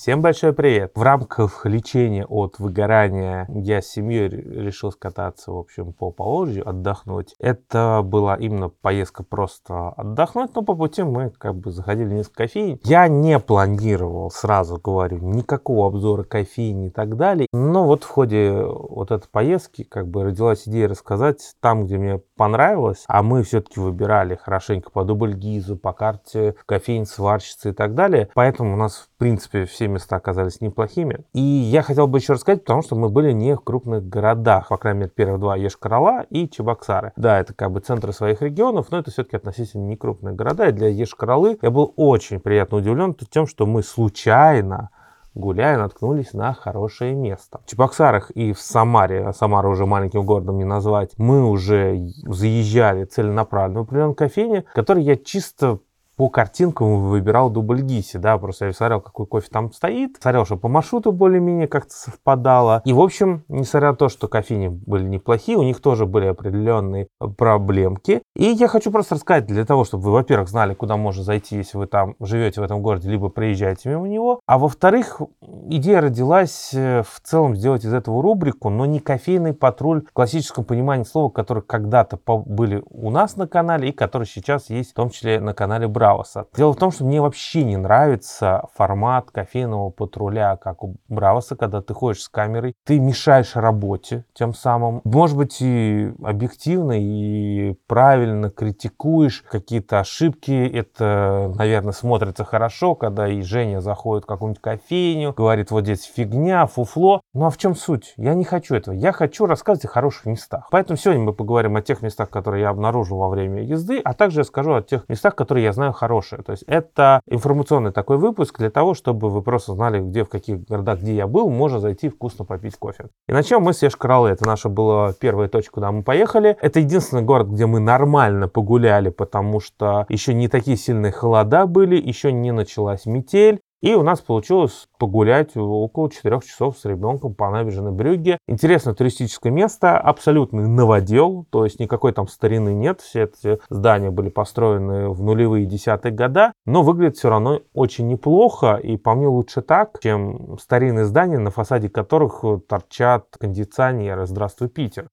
Всем большой привет! В рамках лечения от выгорания я с семьей решил скататься, в общем, по Поволжью, отдохнуть. Это была именно поездка просто отдохнуть, но по пути мы как бы заходили в несколько кофеин. Я не планировал, сразу говорю, никакого обзора кофеин и так далее. Но вот в ходе вот этой поездки как бы родилась идея рассказать там, где мне понравилось, а мы все-таки выбирали хорошенько по дубльгизу, по карте кофеин, сварщицы и так далее. Поэтому у нас, в принципе, все места оказались неплохими. И я хотел бы еще рассказать, потому что мы были не в крупных городах, по крайней мере, первых два Ешкарала и Чебоксары. Да, это как бы центры своих регионов, но это все-таки относительно не крупные города. И для Ешкаралы я был очень приятно удивлен тем, что мы случайно гуляя, наткнулись на хорошее место. В Чебоксарах и в Самаре, а Самара уже маленьким городом не назвать, мы уже заезжали целенаправленно в определенную кофейне, которой я чисто по картинкам выбирал дубль Гиси, да, просто я смотрел, какой кофе там стоит, смотрел, что по маршруту более-менее как-то совпадало. И, в общем, несмотря на то, что кофейни были неплохие, у них тоже были определенные проблемки. И я хочу просто рассказать для того, чтобы вы, во-первых, знали, куда можно зайти, если вы там живете в этом городе, либо проезжаете мимо него. А во-вторых, идея родилась э, в целом сделать из этого рубрику, но не кофейный патруль в классическом понимании слова, которые когда-то были у нас на канале и которые сейчас есть в том числе на канале Бра Бравоса. Дело в том, что мне вообще не нравится формат кофейного патруля, как у Бравоса, когда ты ходишь с камерой, ты мешаешь работе тем самым. Может быть, и объективно, и правильно критикуешь какие-то ошибки. Это, наверное, смотрится хорошо, когда и Женя заходит в какую-нибудь кофейню, говорит, вот здесь фигня, фуфло. Ну а в чем суть? Я не хочу этого. Я хочу рассказывать о хороших местах. Поэтому сегодня мы поговорим о тех местах, которые я обнаружил во время езды, а также я скажу о тех местах, которые я знаю хорошее. То есть это информационный такой выпуск для того, чтобы вы просто знали, где, в каких городах, где я был, можно зайти вкусно попить кофе. И начнем мы с Ешкаралы. Это наша была первая точка, куда мы поехали. Это единственный город, где мы нормально погуляли, потому что еще не такие сильные холода были, еще не началась метель. И у нас получилось погулять около 4 часов с ребенком по набережной Брюгге. Интересное туристическое место, абсолютный новодел, то есть никакой там старины нет. Все эти здания были построены в нулевые десятые года, но выглядит все равно очень неплохо, и по мне лучше так, чем старинные здания, на фасаде которых торчат кондиционеры «Здравствуй, Питер».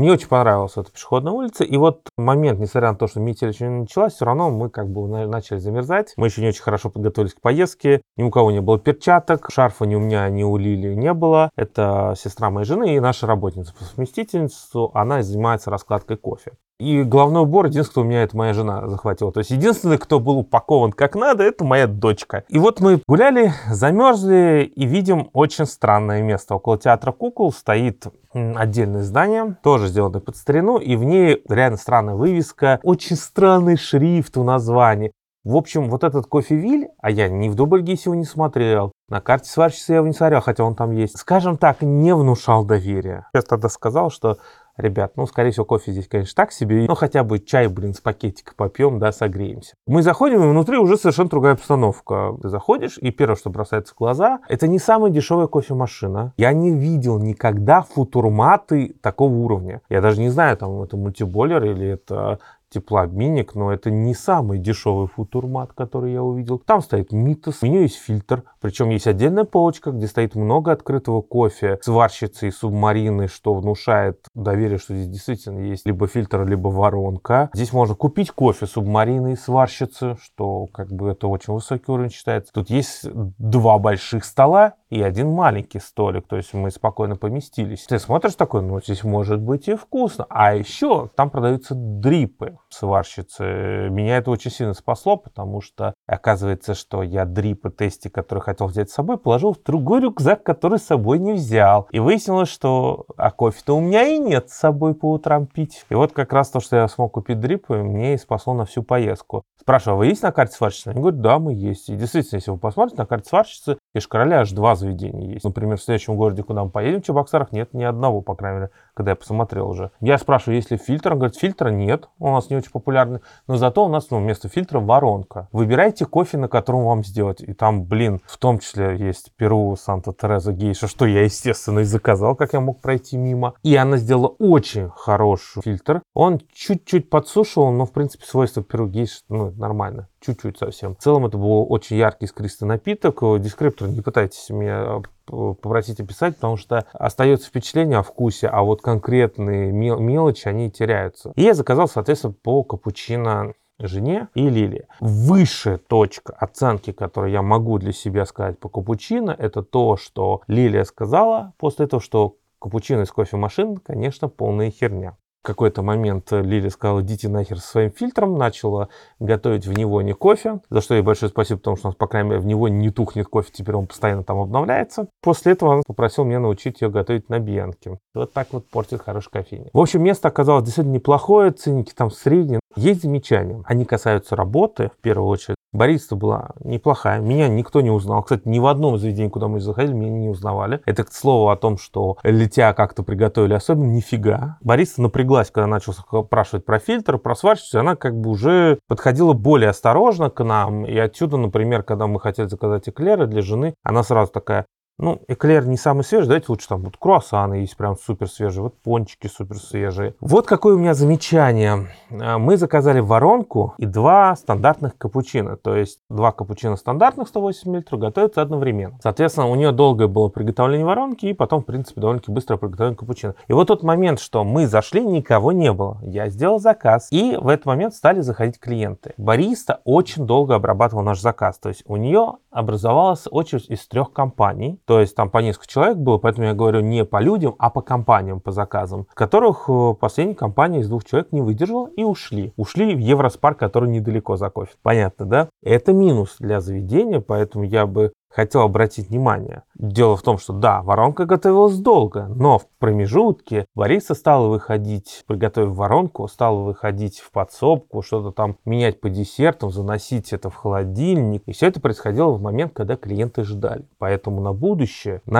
Мне очень понравилась эта пешеходная улица. И вот момент, несмотря на то, что метель еще не началась, все равно мы как бы начали замерзать. Мы еще не очень хорошо подготовились к поездке. Ни у кого не было перчаток. Шарфа ни у меня, ни у Лили не было. Это сестра моей жены и наша работница по совместительству. Она занимается раскладкой кофе. И головной убор, единственное, у меня, это моя жена захватила. То есть единственный, кто был упакован как надо, это моя дочка. И вот мы гуляли, замерзли и видим очень странное место. Около театра кукол стоит отдельное здание, тоже сделанное под старину, и в ней реально странная вывеска, очень странный шрифт у названия. В общем, вот этот кофевиль, а я ни в Дубльгисе его не смотрел, на карте сварщицы я его не смотрел, хотя он там есть, скажем так, не внушал доверия. Я тогда сказал, что ребят, ну, скорее всего, кофе здесь, конечно, так себе, но хотя бы чай, блин, с пакетика попьем, да, согреемся. Мы заходим, и внутри уже совершенно другая обстановка. Ты заходишь, и первое, что бросается в глаза, это не самая дешевая кофемашина. Я не видел никогда футурматы такого уровня. Я даже не знаю, там, это мультиболер или это теплообменник, но это не самый дешевый футурмат, который я увидел. Там стоит Митас, у нее есть фильтр, причем есть отдельная полочка, где стоит много открытого кофе, сварщицы и субмарины, что внушает доверие, что здесь действительно есть либо фильтр, либо воронка. Здесь можно купить кофе субмарины и сварщицы, что как бы это очень высокий уровень считается. Тут есть два больших стола и один маленький столик, то есть мы спокойно поместились. Ты смотришь такой, ну здесь может быть и вкусно. А еще там продаются дрипы сварщицы. Меня это очень сильно спасло, потому что оказывается, что я дрипы тести, которые хотел взять с собой, положил в другой рюкзак, который с собой не взял. И выяснилось, что а кофе-то у меня и нет с собой по утрам пить. И вот как раз то, что я смог купить дрипы, мне и спасло на всю поездку. Спрашиваю, а вы есть на карте сварщицы? Они говорят, да, мы есть. И действительно, если вы посмотрите, на карте сварщицы Кишкороля аж два заведения есть. Например, в следующем городе, куда мы поедем, в Чебоксарах, нет ни одного, по крайней мере, когда я посмотрел уже. Я спрашиваю, есть ли фильтр? Он говорит, фильтра нет, у нас не очень популярный, но зато у нас ну, вместо фильтра воронка. Выбирайте выбирайте кофе, на котором вам сделать. И там, блин, в том числе есть Перу, Санта-Тереза, Гейша, что я, естественно, и заказал, как я мог пройти мимо. И она сделала очень хороший фильтр. Он чуть-чуть подсушивал, но, в принципе, свойства Перу, Гейша, ну, нормально чуть-чуть совсем. В целом это был очень яркий искристый напиток. Дескриптор не пытайтесь меня э, попросить описать, потому что остается впечатление о вкусе, а вот конкретные мел мелочи, они теряются. И я заказал, соответственно, по капучино жене и Лилии. Высшая точка оценки, которую я могу для себя сказать по капучино, это то, что Лилия сказала после этого, что капучино из кофемашин, конечно, полная херня. В какой-то момент Лили сказала, идите нахер со своим фильтром, начала готовить в него не кофе, за что ей большое спасибо, потому что, по крайней мере, в него не тухнет кофе, теперь он постоянно там обновляется. После этого он попросил меня научить ее готовить на бьянке. Вот так вот портит хороший кофейник. В общем, место оказалось действительно неплохое, ценники там средние. Есть замечания. Они касаются работы, в первую очередь. Бариста была неплохая. Меня никто не узнал. Кстати, ни в одном из заведений, куда мы заходили, меня не узнавали. Это к слову о том, что летя как-то приготовили особенно, нифига. Бариста напряглась, когда начал спрашивать про фильтр, про сварщицу, она как бы уже подходила более осторожно к нам. И отсюда, например, когда мы хотели заказать эклеры для жены, она сразу такая, ну, эклер не самый свежий, давайте лучше там вот круассаны есть прям супер свежие, вот пончики супер свежие. Вот какое у меня замечание. А, мы заказали воронку и два стандартных капучино, то есть два капучино стандартных 180 мл готовятся одновременно. Соответственно, у нее долгое было приготовление воронки и потом, в принципе, довольно-таки быстро приготовление капучино. И вот тот момент, что мы зашли, никого не было. Я сделал заказ, и в этот момент стали заходить клиенты. Бариста очень долго обрабатывал наш заказ, то есть у нее образовалась очередь из трех компаний, то есть там по несколько человек было, поэтому я говорю не по людям, а по компаниям, по заказам, которых э, последняя компания из двух человек не выдержала и ушли. Ушли в Евроспарк, который недалеко за кофе. Понятно, да? Это минус для заведения, поэтому я бы хотел обратить внимание. Дело в том, что да, воронка готовилась долго, но в промежутке Бориса стала выходить, приготовив воронку, стала выходить в подсобку, что-то там менять по десертам, заносить это в холодильник. И все это происходило в момент, когда клиенты ждали. Поэтому на будущее, в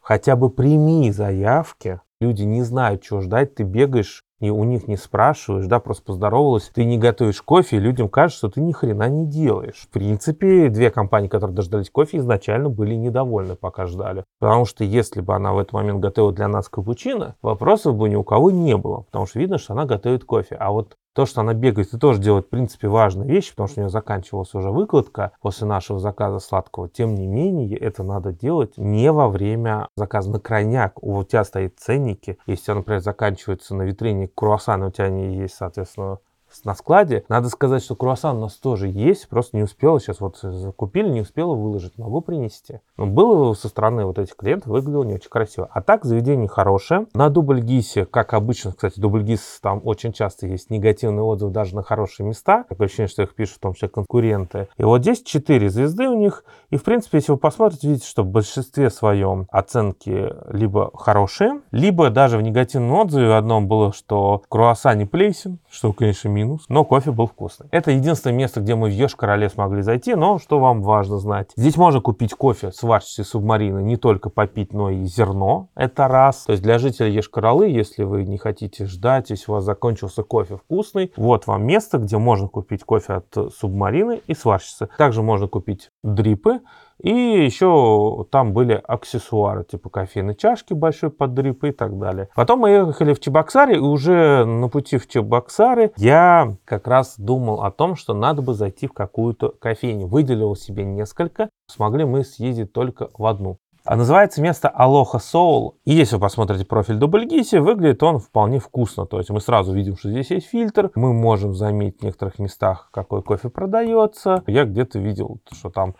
хотя бы прими заявки, люди не знают, чего ждать, ты бегаешь и у них не спрашиваешь, да, просто поздоровалась, ты не готовишь кофе, и людям кажется, что ты ни хрена не делаешь. В принципе, две компании, которые дождались кофе, изначально были недовольны, пока ждали. Потому что если бы она в этот момент готовила для нас капучино, вопросов бы ни у кого не было, потому что видно, что она готовит кофе. А вот то, что она бегает и тоже делает, в принципе, важная вещь, потому что у нее заканчивалась уже выкладка после нашего заказа сладкого. Тем не менее, это надо делать не во время заказа на крайняк. У тебя стоит ценники. Если например, заканчивается на витрине круассан, у тебя они есть, соответственно, на складе. Надо сказать, что круассан у нас тоже есть, просто не успела, сейчас вот закупили, не успела выложить, могу принести. Но было со стороны вот этих клиентов, выглядело не очень красиво. А так, заведение хорошее. На Дубльгисе, как обычно, кстати, Дубльгис, там очень часто есть негативные отзывы даже на хорошие места. Такое ощущение, что их пишут в том числе конкуренты. И вот здесь 4 звезды у них. И, в принципе, если вы посмотрите, видите, что в большинстве своем оценки либо хорошие, либо даже в негативном отзыве в одном было, что круассан не плесен, что, конечно, минус но кофе был вкусный. Это единственное место, где мы в Еш-Короле смогли зайти, но что вам важно знать. Здесь можно купить кофе с варчицей субмарины, не только попить, но и зерно. Это раз. То есть для жителей Еш-Королы, если вы не хотите ждать, если у вас закончился кофе вкусный, вот вам место, где можно купить кофе от субмарины и сварщицы. Также можно купить дрипы, и еще там были аксессуары, типа кофейной чашки большой под дрип и так далее. Потом мы ехали в Чебоксары, и уже на пути в Чебоксары я как раз думал о том, что надо бы зайти в какую-то кофейню. Выделил себе несколько, смогли мы съездить только в одну. А называется место Алоха Soul. И если вы посмотрите профиль Дубльгиси, выглядит он вполне вкусно. То есть мы сразу видим, что здесь есть фильтр. Мы можем заметить в некоторых местах, какой кофе продается. Я где-то видел, что там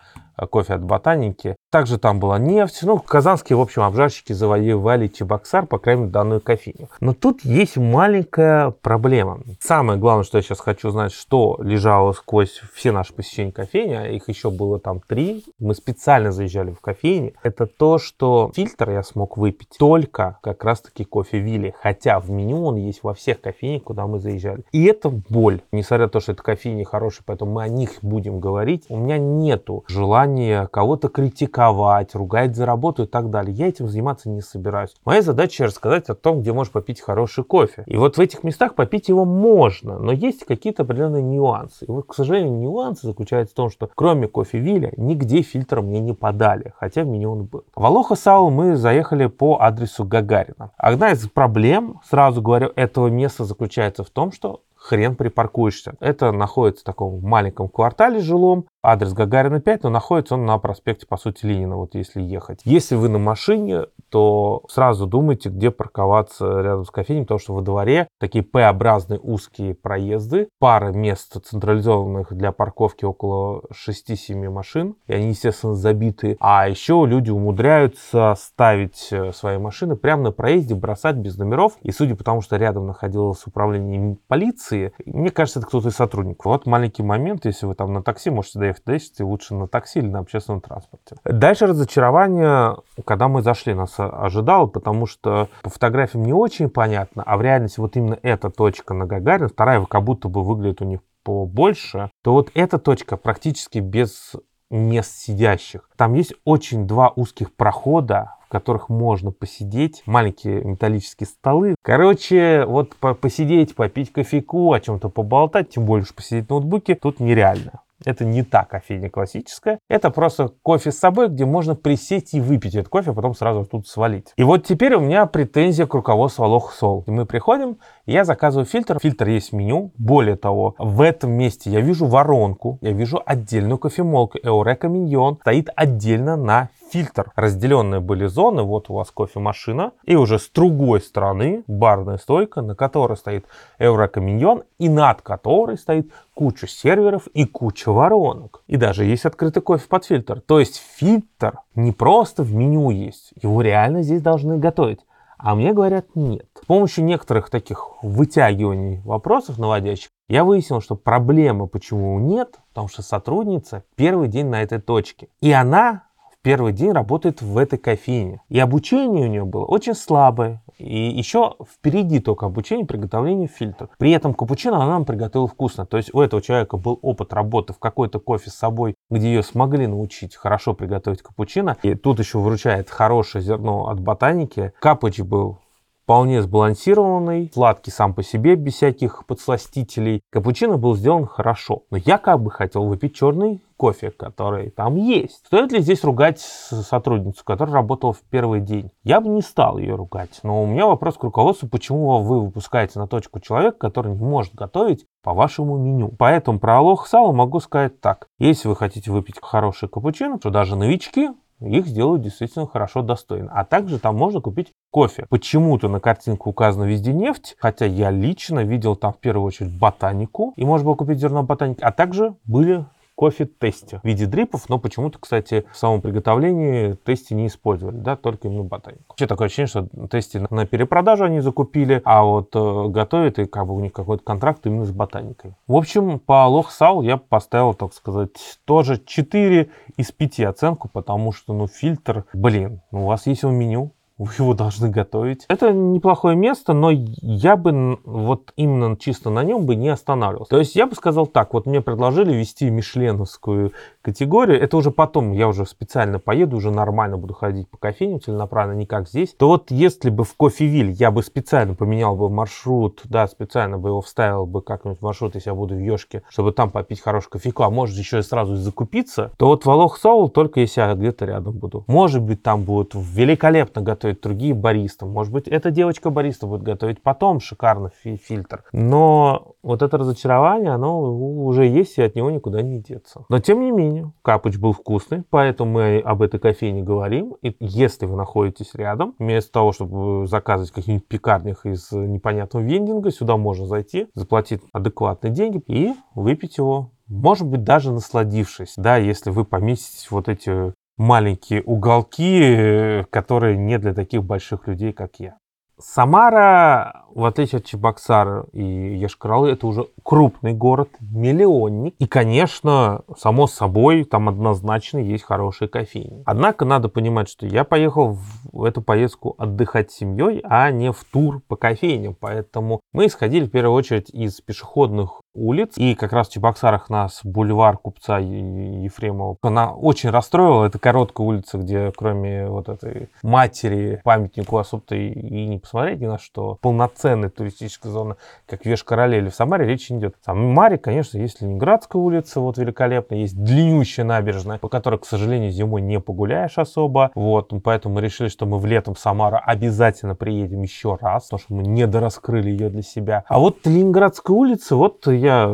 кофе от ботаники. Также там была нефть. Ну, казанские, в общем, обжарщики завоевали Чебоксар, по крайней мере, данную кофейню. Но тут есть маленькая проблема. Самое главное, что я сейчас хочу знать, что лежало сквозь все наши посещения кофейни, а их еще было там три. Мы специально заезжали в кофейни. Это то, что фильтр я смог выпить только как раз-таки кофе Вилли. Хотя в меню он есть во всех кофейнях, куда мы заезжали. И это боль. Несмотря на то, что это кофейни хорошие, поэтому мы о них будем говорить, у меня нету желания желание кого-то критиковать, ругать за работу и так далее. Я этим заниматься не собираюсь. Моя задача рассказать о том, где можешь попить хороший кофе. И вот в этих местах попить его можно, но есть какие-то определенные нюансы. И вот, к сожалению, нюансы заключаются в том, что кроме кофе Вилля нигде фильтр мне не подали, хотя в меню он был. В Алоха Сау мы заехали по адресу Гагарина. Одна из проблем, сразу говорю, этого места заключается в том, что хрен припаркуешься. Это находится в таком маленьком квартале жилом, адрес Гагарина 5, но находится он на проспекте, по сути, Ленина, вот если ехать. Если вы на машине, то сразу думайте, где парковаться рядом с кофейней, потому что во дворе такие П-образные узкие проезды, пара мест централизованных для парковки около 6-7 машин, и они, естественно, забиты. А еще люди умудряются ставить э, свои машины прямо на проезде, бросать без номеров, и судя по тому, что рядом находилось управление полиции, мне кажется, это кто-то из сотрудников. Вот маленький момент, если вы там на такси можете доехать доехать до Ичти лучше на такси или на общественном транспорте. Дальше разочарование, когда мы зашли, нас ожидало, потому что по фотографиям не очень понятно, а в реальности вот именно эта точка на Гагарина, вторая как будто бы выглядит у них побольше, то вот эта точка практически без мест сидящих. Там есть очень два узких прохода, в которых можно посидеть, маленькие металлические столы. Короче, вот посидеть, попить кофейку, о чем-то поболтать, тем более, что посидеть в ноутбуке, тут нереально. Это не та кофейня классическая. Это просто кофе с собой, где можно присесть и выпить этот кофе, а потом сразу тут свалить. И вот теперь у меня претензия к руководству Алох Сол. Мы приходим, я заказываю фильтр. Фильтр есть в меню. Более того, в этом месте я вижу воронку, я вижу отдельную кофемолку. Eureka Minion стоит отдельно на фильтр. Разделенные были зоны, вот у вас кофемашина, и уже с другой стороны барная стойка, на которой стоит Minion, и над которой стоит куча серверов и куча воронок. И даже есть открытый кофе под фильтр. То есть фильтр не просто в меню есть, его реально здесь должны готовить. А мне говорят нет. С помощью некоторых таких вытягиваний вопросов наводящих я выяснил, что проблема почему нет, потому что сотрудница первый день на этой точке. И она первый день работает в этой кофейне. И обучение у нее было очень слабое. И еще впереди только обучение приготовлению фильтра. При этом капучино она нам приготовила вкусно. То есть у этого человека был опыт работы в какой-то кофе с собой, где ее смогли научить хорошо приготовить капучино. И тут еще выручает хорошее зерно от ботаники. Капуч был вполне сбалансированный, сладкий сам по себе, без всяких подсластителей. Капучино был сделан хорошо, но я как бы хотел выпить черный кофе, который там есть. Стоит ли здесь ругать сотрудницу, которая работала в первый день? Я бы не стал ее ругать, но у меня вопрос к руководству, почему вы выпускаете на точку человека, который не может готовить по вашему меню. Поэтому про алох сало могу сказать так. Если вы хотите выпить хороший капучино, то даже новички их сделают действительно хорошо достойно. А также там можно купить кофе. Почему-то на картинку указана везде нефть, хотя я лично видел там в первую очередь ботанику, и можно было купить зерно ботаники, а также были кофе-тесте в виде дрипов, но почему-то, кстати, в самом приготовлении тесте не использовали, да, только именно ботанику. Вообще такое ощущение, что тесте на перепродажу они закупили, а вот э, готовят и как бы у них какой-то контракт именно с ботаникой. В общем, по лох-сал я поставил, так сказать, тоже 4 из 5 оценку, потому что, ну, фильтр, блин, ну, у вас есть его меню, его должны готовить. Это неплохое место, но я бы вот именно чисто на нем бы не останавливался. То есть я бы сказал так, вот мне предложили вести мишленовскую категорию, это уже потом, я уже специально поеду, уже нормально буду ходить по кофейням целенаправленно, не как здесь, то вот если бы в Кофевиль я бы специально поменял бы маршрут, да, специально бы его вставил бы как-нибудь в маршрут, если я буду в Ёшке, чтобы там попить хороший кофейку, а может еще и сразу закупиться, то вот Волох Соул только если я где-то рядом буду. Может быть, там будут великолепно готовить другие баристы, может быть, эта девочка бариста будет готовить потом шикарный фи фильтр, но вот это разочарование, оно уже есть, и от него никуда не деться. Но тем не менее. Капуч был вкусный, поэтому мы об этой кофейне говорим. И если вы находитесь рядом, вместо того, чтобы заказывать каких-нибудь пекарнях из непонятного вендинга, сюда можно зайти, заплатить адекватные деньги и выпить его. Может быть, даже насладившись, да, если вы поместитесь вот эти маленькие уголки, которые не для таких больших людей, как я. Самара в отличие от Чебоксара и Ешкаралы, это уже крупный город, миллионник. И, конечно, само собой, там однозначно есть хорошие кофейни. Однако надо понимать, что я поехал в эту поездку отдыхать с семьей, а не в тур по кофейням. Поэтому мы исходили в первую очередь из пешеходных улиц. И как раз в Чебоксарах нас бульвар купца Ефремова. Она очень расстроила. Это короткая улица, где кроме вот этой матери памятнику особо-то и не посмотреть ни на что. Полноценная туристическая зона, как Веш Короле или в Самаре, речь не идет. В Самаре, конечно, есть Ленинградская улица, вот великолепная, есть длиннющая набережная, по которой, к сожалению, зимой не погуляешь особо. Вот, поэтому мы решили, что мы в летом в Самару обязательно приедем еще раз, потому что мы не дораскрыли ее для себя. А вот Ленинградская улица, вот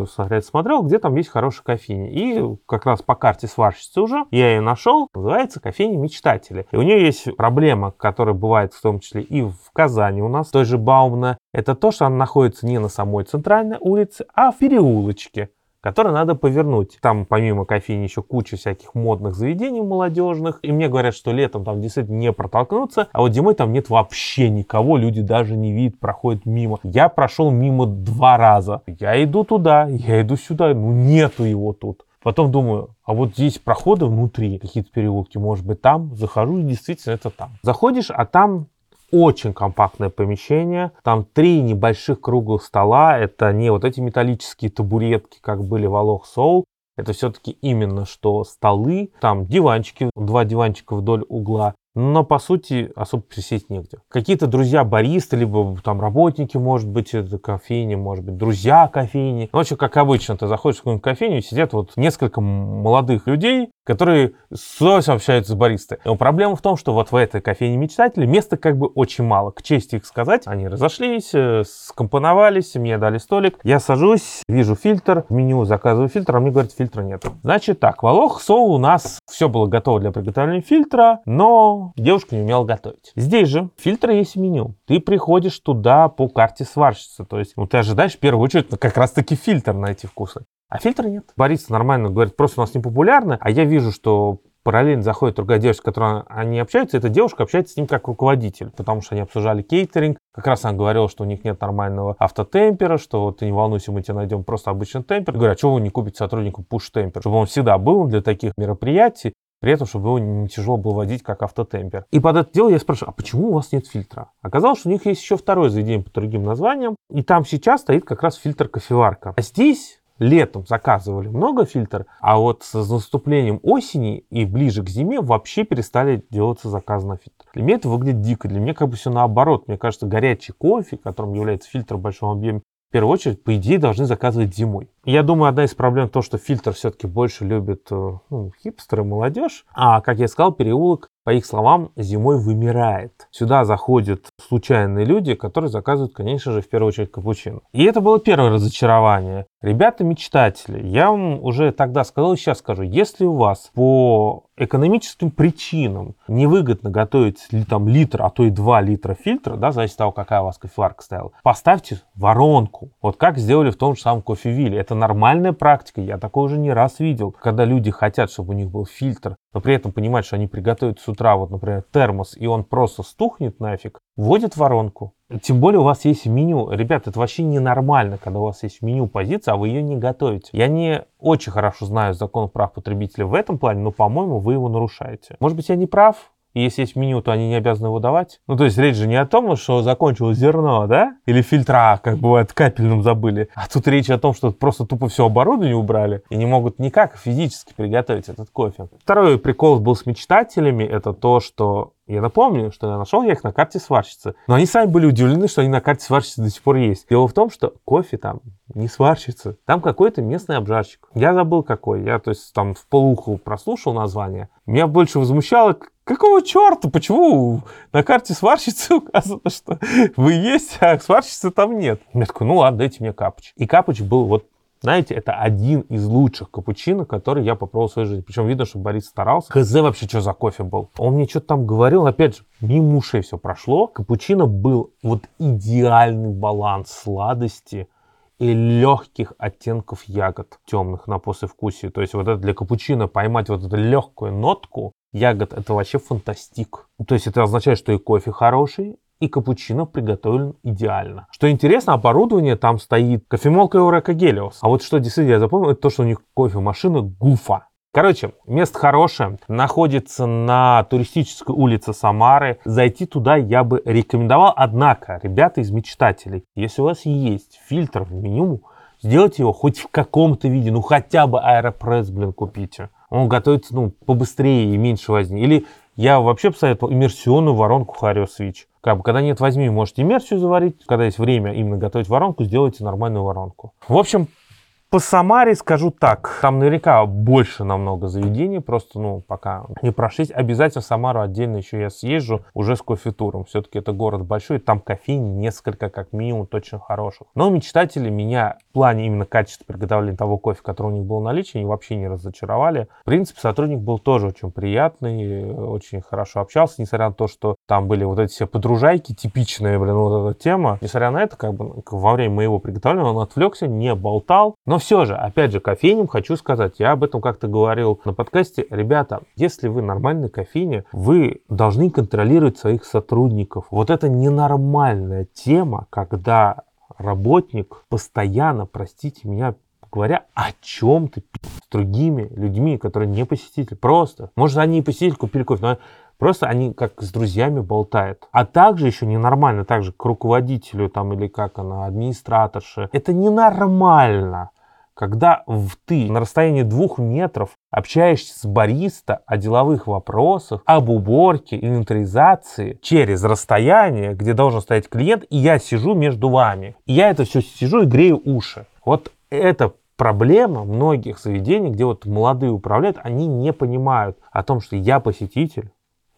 смотрел, смотрел, где там есть хорошая кофейня. И как раз по карте сварщицы уже я ее нашел. Называется кофейня мечтатели. И у нее есть проблема, которая бывает в том числе и в Казани у нас, той же Баумна. Это то, что она находится не на самой центральной улице, а в переулочке который надо повернуть. Там помимо кофейни еще куча всяких модных заведений молодежных. И мне говорят, что летом там действительно не протолкнуться, а вот зимой там нет вообще никого, люди даже не видят, проходят мимо. Я прошел мимо два раза. Я иду туда, я иду сюда, ну нету его тут. Потом думаю, а вот здесь проходы внутри, какие-то переулки, может быть там, захожу и действительно это там. Заходишь, а там очень компактное помещение. Там три небольших круглых стола. Это не вот эти металлические табуретки, как были в Алох Соул. Это все-таки именно что столы. Там диванчики, два диванчика вдоль угла но по сути особо присесть негде. Какие-то друзья баристы, либо там работники, может быть, это кофейни, может быть, друзья кофейни. Ну, в общем, как обычно, ты заходишь в какую-нибудь кофейню, сидят вот несколько молодых людей, которые с удовольствием общаются с баристой. Но проблема в том, что вот в этой кофейне мечтателей места как бы очень мало. К чести их сказать, они разошлись, э, скомпоновались, мне дали столик. Я сажусь, вижу фильтр, в меню заказываю фильтр, а мне говорят, фильтра нет. Значит так, Волох Соул у нас все было готово для приготовления фильтра, но девушка не умела готовить. Здесь же фильтры есть в меню. Ты приходишь туда по карте сварщицы. То есть ну, ты ожидаешь в первую очередь ну, как раз-таки фильтр на эти вкусы. А фильтра нет. Борис нормально говорит, просто у нас не популярно, а я вижу, что параллельно заходит другая девушка, с которой они общаются, эта девушка общается с ним как руководитель, потому что они обсуждали кейтеринг. Как раз она говорила, что у них нет нормального автотемпера, что ты не волнуйся, мы тебе найдем просто обычный темпер. Говорят, а что вы не купите сотруднику пуш-темпер, чтобы он всегда был для таких мероприятий. При этом, чтобы его не тяжело было водить, как автотемпер. И под это дело я спрашиваю, а почему у вас нет фильтра? Оказалось, что у них есть еще второе заведение по другим названиям. И там сейчас стоит как раз фильтр-кофеварка. А здесь летом заказывали много фильтр, а вот с наступлением осени и ближе к зиме вообще перестали делаться заказы на фильтр. Для меня это выглядит дико. Для меня как бы все наоборот. Мне кажется, горячий кофе, которым является фильтр в большом объеме, в первую очередь, по идее, должны заказывать зимой. Я думаю, одна из проблем то, что фильтр все-таки больше любит э, ну, хипстеры, молодежь. А, как я сказал, переулок, по их словам, зимой вымирает. Сюда заходят случайные люди, которые заказывают, конечно же, в первую очередь капучино. И это было первое разочарование. Ребята-мечтатели, я вам уже тогда сказал, сейчас скажу, если у вас по экономическим причинам невыгодно готовить там литр, а то и 2 литра фильтра, да, зависит от того, какая у вас кофеварка стояла, поставьте воронку. Вот как сделали в том же самом кофевиле. Это нормальная практика, я такое уже не раз видел. Когда люди хотят, чтобы у них был фильтр, но при этом понимают, что они приготовят с утра, вот, например, термос, и он просто стухнет нафиг, вводят воронку. Тем более у вас есть меню. Ребят, это вообще ненормально, когда у вас есть меню позиция, а вы ее не готовите. Я не очень хорошо знаю закон прав потребителя в этом плане, но, по-моему, вы его нарушаете. Может быть, я не прав, если есть меню, то они не обязаны его давать. Ну, то есть речь же не о том, что закончилось зерно, да? Или фильтра, как бывает, капельным забыли. А тут речь о том, что просто тупо все оборудование убрали и не могут никак физически приготовить этот кофе. Второй прикол был с мечтателями, это то, что я напомню, что я нашел я их на карте сварщицы. Но они сами были удивлены, что они на карте сварщицы до сих пор есть. Дело в том, что кофе там не сварщица. Там какой-то местный обжарщик. Я забыл какой. Я, то есть, там в полуху прослушал название. Меня больше возмущало, какого черта, почему на карте сварщицы указано, что вы есть, а сварщицы там нет. Я такой, ну ладно, дайте мне капуч. И капуч был вот знаете, это один из лучших капучино, который я попробовал в своей жизни. Причем видно, что Борис старался. Хз вообще, что за кофе был. Он мне что-то там говорил, опять же, мимо ушей все прошло. Капучино был вот идеальный баланс сладости и легких оттенков ягод темных на послевкусии. То есть вот это для капучино поймать вот эту легкую нотку ягод, это вообще фантастик. То есть это означает, что и кофе хороший, и капучино приготовлен идеально. Что интересно, оборудование там стоит кофемолка Eureka Gelios. А вот что действительно я запомнил, это то, что у них кофемашина Гуфа. Короче, место хорошее, находится на туристической улице Самары. Зайти туда я бы рекомендовал. Однако, ребята из мечтателей, если у вас есть фильтр в меню, сделайте его хоть в каком-то виде, ну хотя бы аэропресс, блин, купите. Он готовится, ну, побыстрее и меньше возни. Или я вообще посоветовал иммерсионную воронку Hario Switch. Как бы, когда нет возьми, можете иммерсию заварить. Когда есть время именно готовить воронку, сделайте нормальную воронку. В общем, по Самаре скажу так, там наверняка больше намного заведений, просто, ну, пока не прошлись. Обязательно Самару отдельно еще я съезжу уже с кофе-туром. Все-таки это город большой, там кофейни несколько, как минимум, точно хороших. Но мечтатели меня в плане именно качества приготовления того кофе, который у них был в наличии, вообще не разочаровали. В принципе, сотрудник был тоже очень приятный, очень хорошо общался, несмотря на то, что там были вот эти все подружайки, типичные, блин, вот эта тема. Несмотря на это, как бы во время моего приготовления он отвлекся, не болтал, но все же, опять же, кофейням хочу сказать, я об этом как-то говорил на подкасте. Ребята, если вы нормальный кофейня, вы должны контролировать своих сотрудников. Вот это ненормальная тема, когда работник постоянно, простите меня, говоря о чем-то с другими людьми, которые не посетители. Просто. Может, они и посетители купили кофе, но Просто они как с друзьями болтают. А также еще ненормально, также к руководителю там или как она, администраторше. Это ненормально когда ты на расстоянии двух метров общаешься с бариста о деловых вопросах, об уборке, инвентаризации через расстояние, где должен стоять клиент, и я сижу между вами. И я это все сижу и грею уши. Вот это проблема многих заведений, где вот молодые управляют, они не понимают о том, что я посетитель,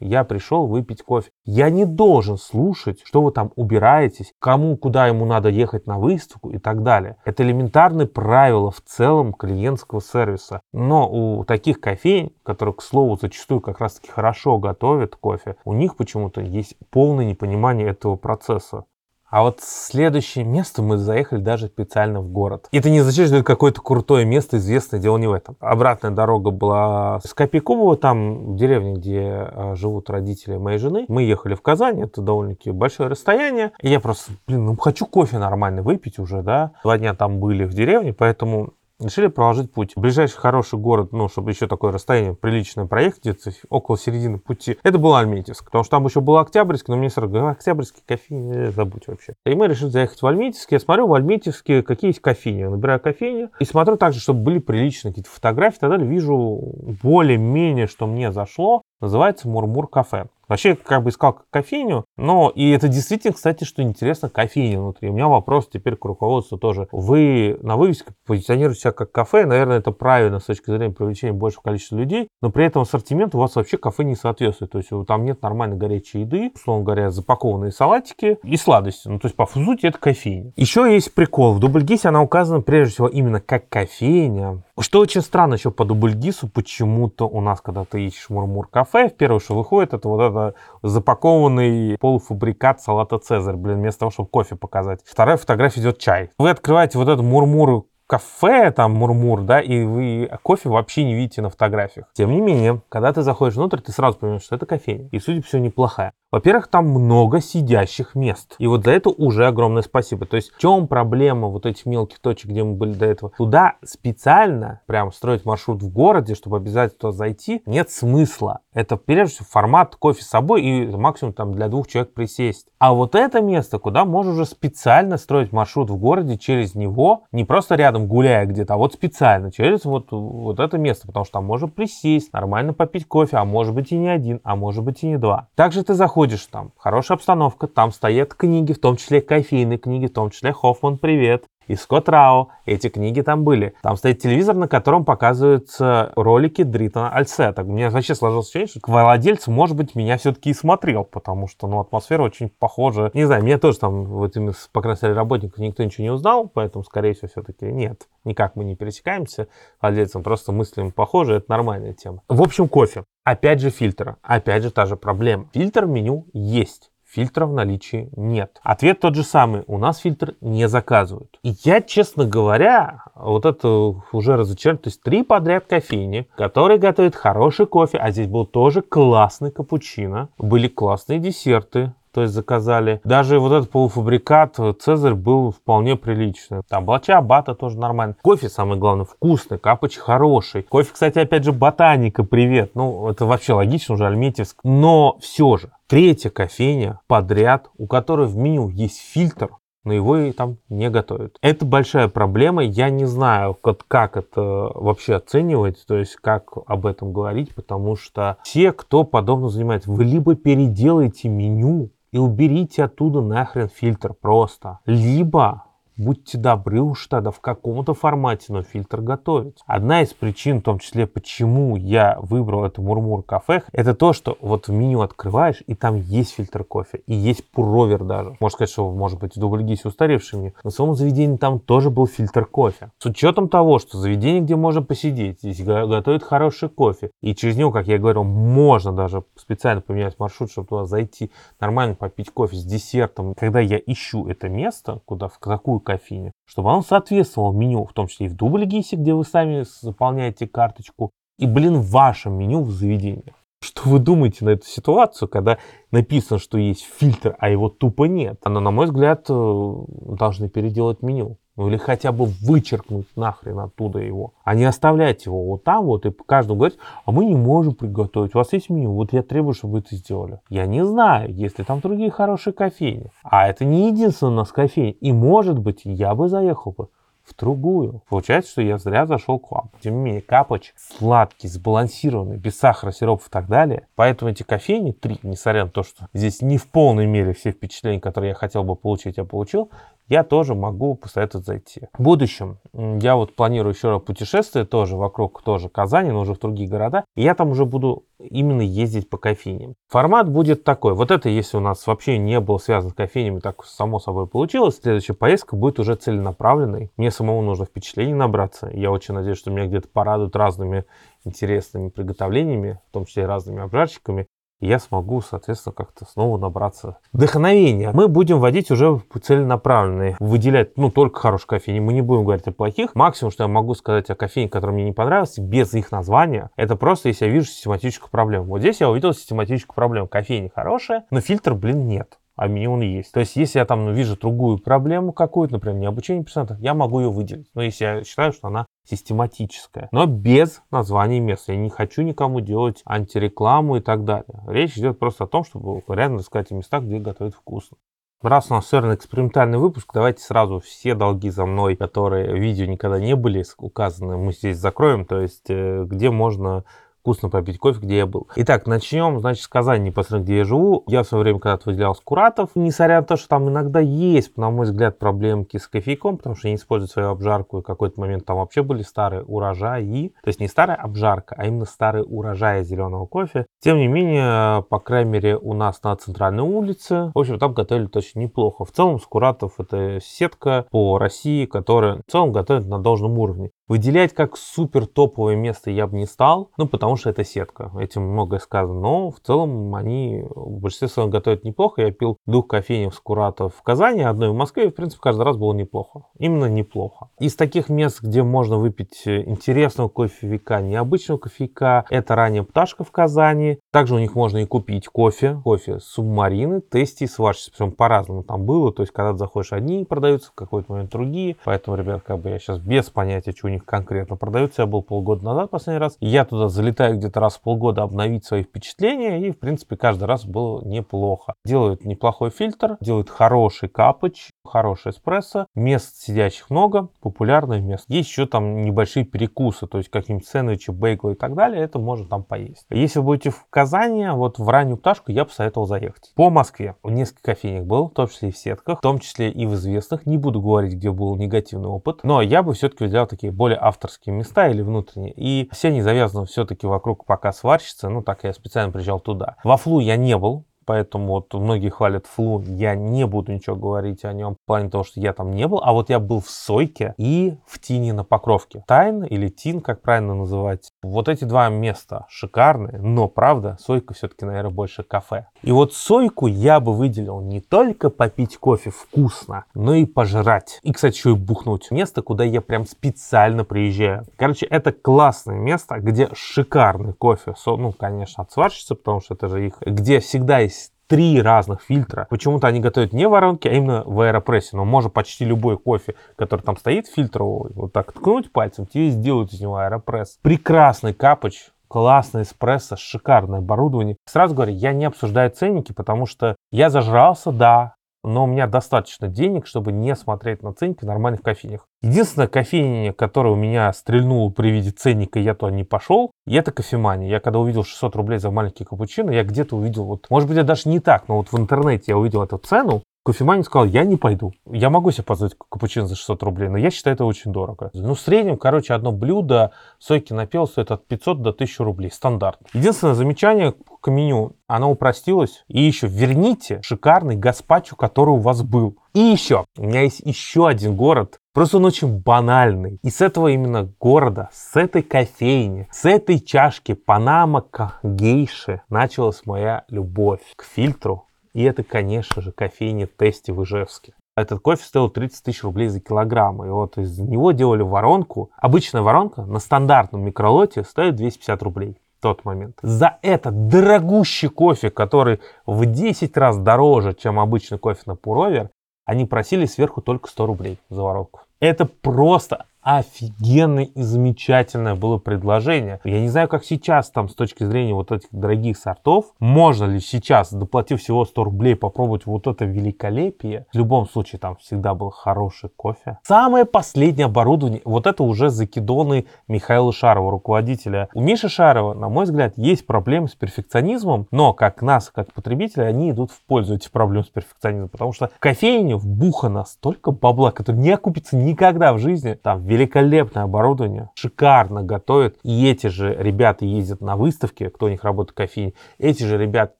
я пришел выпить кофе. Я не должен слушать, что вы там убираетесь, кому, куда ему надо ехать на выставку и так далее. Это элементарные правила в целом клиентского сервиса. Но у таких кофеин, которые, к слову, зачастую как раз-таки хорошо готовят кофе, у них почему-то есть полное непонимание этого процесса. А вот следующее место мы заехали даже специально в город. Это не означает, что это какое-то крутое место, известное, дело не в этом. Обратная дорога была с Копейкового, там в деревне, где а, живут родители моей жены. Мы ехали в Казань, это довольно-таки большое расстояние. И я просто, блин, ну хочу кофе нормально выпить уже, да. Два дня там были в деревне, поэтому решили проложить путь. Ближайший хороший город, ну, чтобы еще такое расстояние приличное проехать, где-то около середины пути, это был Альметьевск. Потому что там еще был Октябрьский, но мне сразу говорят, Октябрьский кофейня, э, забудь вообще. И мы решили заехать в Альметьевск. Я смотрю в Альметьевске, какие есть кофейни. Набираю кофейню и смотрю также, чтобы были приличные какие-то фотографии и так далее. Вижу более-менее, что мне зашло. Называется Мурмур кафе. Вообще, как бы искал кофейню, но и это действительно, кстати, что интересно, кофейня внутри. У меня вопрос теперь к руководству тоже. Вы на вывеске позиционируете себя как кафе, наверное, это правильно с точки зрения привлечения большего количества людей, но при этом ассортимент у вас вообще кафе не соответствует. То есть там нет нормальной горячей еды, условно говоря, запакованные салатики и сладости. Ну, то есть, по сути, это кофейня. Еще есть прикол. В Дубльгисе она указана прежде всего именно как кофейня. Что очень странно еще по Дубльгису, почему-то у нас, когда ты ищешь Мурмур кафе, первое, что выходит, это вот это запакованный полуфабрикат салата Цезарь, блин, вместо того, чтобы кофе показать. Вторая фотография идет чай. Вы открываете вот этот мурмур кафе, там мурмур, да, и вы кофе вообще не видите на фотографиях. Тем не менее, когда ты заходишь внутрь, ты сразу понимаешь, что это кофейня. И, судя по всему, неплохая. Во-первых, там много сидящих мест. И вот за это уже огромное спасибо. То есть в чем проблема вот этих мелких точек, где мы были до этого? Туда специально прям строить маршрут в городе, чтобы обязательно туда зайти, нет смысла. Это прежде всего формат кофе с собой и максимум там для двух человек присесть. А вот это место, куда можно уже специально строить маршрут в городе через него, не просто рядом гуляя где-то, а вот специально через вот, вот это место, потому что там можно присесть, нормально попить кофе, а может быть и не один, а может быть и не два. Также ты заходишь там, хорошая обстановка, там стоят книги, в том числе кофейные книги, в том числе Хоффман «Привет», и Скотт Рау. Эти книги там были. Там стоит телевизор, на котором показываются ролики Дритона Альсета. У меня вообще сложилось ощущение, что владелец, может быть, меня все-таки и смотрел, потому что, ну, атмосфера очень похожа. Не знаю, меня тоже там, вот по крайней мере, работников никто ничего не узнал, поэтому, скорее всего, все-таки нет. Никак мы не пересекаемся владельцем, просто мыслим похожи, это нормальная тема. В общем, кофе. Опять же фильтр. Опять же та же проблема. Фильтр меню есть фильтра в наличии нет. Ответ тот же самый. У нас фильтр не заказывают. И я, честно говоря, вот это уже разочарован. То есть три подряд кофейни, которые готовят хороший кофе, а здесь был тоже классный капучино, были классные десерты, то есть заказали. Даже вот этот полуфабрикат Цезарь был вполне приличный. Там блача, бата тоже нормально. Кофе, самое главное, вкусный, капоч хороший. Кофе, кстати, опять же, ботаника, привет. Ну, это вообще логично уже, Альметьевск. Но все же, третья кофейня подряд, у которой в меню есть фильтр, но его и там не готовят. Это большая проблема. Я не знаю, как, как это вообще оценивать, то есть как об этом говорить, потому что все, кто подобно занимается, вы либо переделаете меню и уберите оттуда нахрен фильтр просто, либо будьте добры уж тогда в каком-то формате, но фильтр готовить. Одна из причин, в том числе, почему я выбрал это Мурмур кафе, это то, что вот в меню открываешь, и там есть фильтр кофе, и есть пуровер даже. Можно сказать, что может быть в Дубльгисе устаревший меню. На самом заведении там тоже был фильтр кофе. С учетом того, что заведение, где можно посидеть, здесь готовят хороший кофе, и через него, как я говорил, можно даже специально поменять маршрут, чтобы туда зайти, нормально попить кофе с десертом. Когда я ищу это место, куда, в какую кофейне, чтобы оно соответствовало меню, в том числе и в Дубльгисе, где вы сами заполняете карточку, и, блин, в вашем меню в заведении. Что вы думаете на эту ситуацию, когда написано, что есть фильтр, а его тупо нет? Но, на мой взгляд, э, должны переделать меню. Ну или хотя бы вычеркнуть нахрен оттуда его, а не оставлять его вот там вот и каждому говорить, а мы не можем приготовить, у вас есть меню, вот я требую, чтобы вы это сделали. Я не знаю, если там другие хорошие кофейни. А это не единственная у нас кофейня. И может быть, я бы заехал бы в другую. Получается, что я зря зашел к вам. Тем не менее, капоч сладкий, сбалансированный, без сахара, сиропов и так далее. Поэтому эти кофейни, три, несмотря на то, что здесь не в полной мере все впечатления, которые я хотел бы получить, я получил, я тоже могу посоветовать зайти. В будущем я вот планирую еще раз путешествие тоже вокруг тоже Казани, но уже в другие города. И я там уже буду именно ездить по кофейням. Формат будет такой. Вот это, если у нас вообще не было связано с кофейнями, так само собой получилось. Следующая поездка будет уже целенаправленной. Мне самому нужно впечатлений набраться. Я очень надеюсь, что меня где-то порадуют разными интересными приготовлениями, в том числе и разными обжарщиками я смогу, соответственно, как-то снова набраться вдохновения. Мы будем вводить уже целенаправленные, выделять, ну, только хорошие кофейни. Мы не будем говорить о плохих. Максимум, что я могу сказать о кофейне, которая мне не понравилась, без их названия, это просто, если я вижу систематическую проблему. Вот здесь я увидел систематическую проблему. Кофейня хорошая, но фильтр, блин, нет а мне он есть. То есть, если я там ну, вижу другую проблему какую-то, например, не обучение персонала, я могу ее выделить. Но если я считаю, что она систематическая, но без названия места. Я не хочу никому делать антирекламу и так далее. Речь идет просто о том, чтобы реально искать места, где готовят вкусно. Раз у нас сырный экспериментальный выпуск, давайте сразу все долги за мной, которые видео никогда не были указаны, мы здесь закроем. То есть, э, где можно вкусно попить кофе, где я был. Итак, начнем, значит, с Казани, непосредственно, где я живу. Я в свое время когда-то выделял Скуратов. Несмотря на то, что там иногда есть, на мой взгляд, проблемки с кофейком, потому что они используют свою обжарку, и в какой-то момент там вообще были старые урожаи. То есть не старая обжарка, а именно старые урожаи зеленого кофе. Тем не менее, по крайней мере, у нас на центральной улице, в общем, там готовили точно неплохо. В целом, Скуратов это сетка по России, которая в целом готовит на должном уровне. Выделять как супер топовое место я бы не стал, ну, потому что это сетка, этим многое сказано. Но в целом они в большинстве своем готовят неплохо. Я пил двух кофейнях с Куратов в Казани, одной в Москве, и, в принципе, каждый раз было неплохо. Именно неплохо. Из таких мест, где можно выпить интересного кофейка, необычного кофейка, это ранняя пташка в Казани. Также у них можно и купить кофе, кофе субмарины, тести, сварщицы, причем по-разному там было. То есть, когда ты заходишь, одни продаются, в какой-то момент другие. Поэтому, ребят, как бы я сейчас без понятия, что у них конкретно продаются. Я был полгода назад последний раз. Я туда залетаю где-то раз в полгода обновить свои впечатления. И, в принципе, каждый раз было неплохо. Делают неплохой фильтр, делают хороший капоч, хороший эспрессо. Мест сидящих много, популярное место. Есть еще там небольшие перекусы, то есть какие-нибудь сэндвичи, бейглы и так далее. Это можно там поесть. Если вы будете в Казани, вот в раннюю пташку я посоветовал заехать. По Москве в несколько кофейнях был, в том числе и в сетках, в том числе и в известных. Не буду говорить, где был негативный опыт, но я бы все-таки взял такие более более авторские места или внутренние. И все они завязаны все-таки вокруг пока сварщицы. Ну, так я специально приезжал туда. Во Флу я не был, поэтому вот многие хвалят Флу, я не буду ничего говорить о нем в плане того, что я там не был, а вот я был в Сойке и в Тине на Покровке. Тайн или Тин, как правильно называть. Вот эти два места шикарные, но правда, Сойка все-таки, наверное, больше кафе. И вот Сойку я бы выделил не только попить кофе вкусно, но и пожрать. И, кстати, еще и бухнуть. Место, куда я прям специально приезжаю. Короче, это классное место, где шикарный кофе. Ну, конечно, от сварщицы, потому что это же их, где всегда есть три разных фильтра. Почему-то они готовят не в воронке, а именно в аэропрессе. Но можно почти любой кофе, который там стоит фильтровый, вот так ткнуть пальцем, тебе сделают из него аэропресс. Прекрасный капоч, классный эспрессо, шикарное оборудование. Сразу говорю, я не обсуждаю ценники, потому что я зажрался, да, но у меня достаточно денег, чтобы не смотреть на ценники в нормальных кофейнях. Единственная кофейня, которая у меня стрельнула при виде ценника, я туда не пошел, и это кофемания. Я когда увидел 600 рублей за маленький капучино, я где-то увидел, вот, может быть, это даже не так, но вот в интернете я увидел эту цену, Кофеманин сказал, я не пойду. Я могу себе позволить капучино за 600 рублей, но я считаю это очень дорого. Ну, в среднем, короче, одно блюдо сойки напел стоит от 500 до 1000 рублей. Стандарт. Единственное замечание к меню, оно упростилось. И еще верните шикарный гаспачо, который у вас был. И еще, у меня есть еще один город, Просто он очень банальный. И с этого именно города, с этой кофейни, с этой чашки Панама гейши началась моя любовь к фильтру и это, конечно же, кофейня в тесте в Ижевске. Этот кофе стоил 30 тысяч рублей за килограмм. И вот из него делали воронку. Обычная воронка на стандартном микролоте стоит 250 рублей в тот момент. За этот дорогущий кофе, который в 10 раз дороже, чем обычный кофе на Пуровер, они просили сверху только 100 рублей за воронку. Это просто офигенное и замечательное было предложение. Я не знаю, как сейчас там с точки зрения вот этих дорогих сортов, можно ли сейчас, доплатив всего 100 рублей, попробовать вот это великолепие. В любом случае там всегда был хороший кофе. Самое последнее оборудование, вот это уже закидоны Михаила Шарова, руководителя. У Миши Шарова, на мой взгляд, есть проблемы с перфекционизмом, но как нас, как потребителя, они идут в пользу этих проблем с перфекционизмом, потому что в кофейне вбухано столько бабла, который не окупится никогда в жизни. Там великолепное оборудование, шикарно готовят. И эти же ребята ездят на выставки, кто у них работает в кофейне. Эти же ребята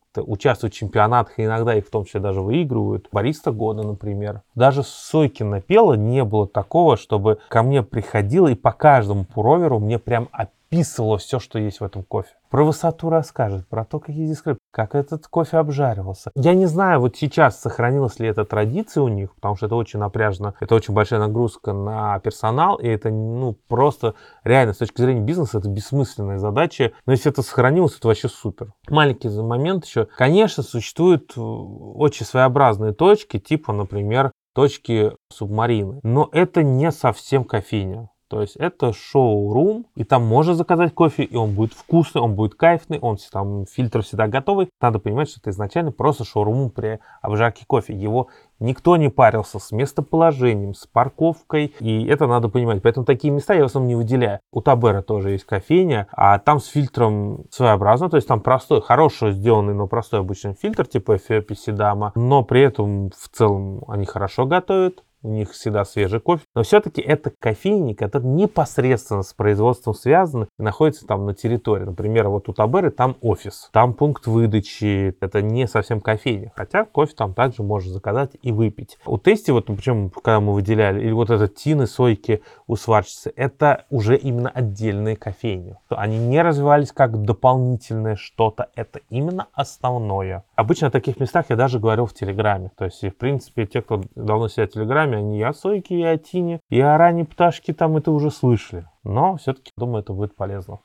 участвуют в чемпионатах, и иногда их в том числе даже выигрывают. Бариста года, например. Даже Сойки напела не было такого, чтобы ко мне приходило и по каждому пуроверу мне прям описывало все, что есть в этом кофе про высоту расскажет, про то, какие здесь крылья, как этот кофе обжаривался. Я не знаю, вот сейчас сохранилась ли эта традиция у них, потому что это очень напряжно, это очень большая нагрузка на персонал, и это, ну, просто реально с точки зрения бизнеса это бессмысленная задача. Но если это сохранилось, это вообще супер. Маленький момент еще. Конечно, существуют э, очень своеобразные точки, типа, например, точки субмарины. Но это не совсем кофейня. То есть это шоу-рум, и там можно заказать кофе, и он будет вкусный, он будет кайфный, он там фильтр всегда готовый. Надо понимать, что это изначально просто шоу-рум при обжарке кофе. Его никто не парился с местоположением, с парковкой, и это надо понимать. Поэтому такие места я в основном не выделяю. У Табера тоже есть кофейня, а там с фильтром своеобразно, то есть там простой, хорошо сделанный, но простой обычный фильтр типа Эфиопи Сидама, но при этом в целом они хорошо готовят, у них всегда свежий кофе. Но все-таки это кофейни, которые непосредственно с производством связаны и находятся там на территории. Например, вот у Таберы там офис, там пункт выдачи. Это не совсем кофейня. Хотя кофе там также можно заказать и выпить. У Тести, вот почему, когда мы выделяли, или вот этот тины, сойки у сварщицы, это уже именно отдельные кофейни. Они не развивались как дополнительное что-то. Это именно основное. Обычно о таких местах я даже говорил в Телеграме. То есть, в принципе, те, кто давно сидят в Телеграме, сами они и о сойке, и о тине, и о ранней пташке там это уже слышали. Но все-таки, думаю, это будет полезно.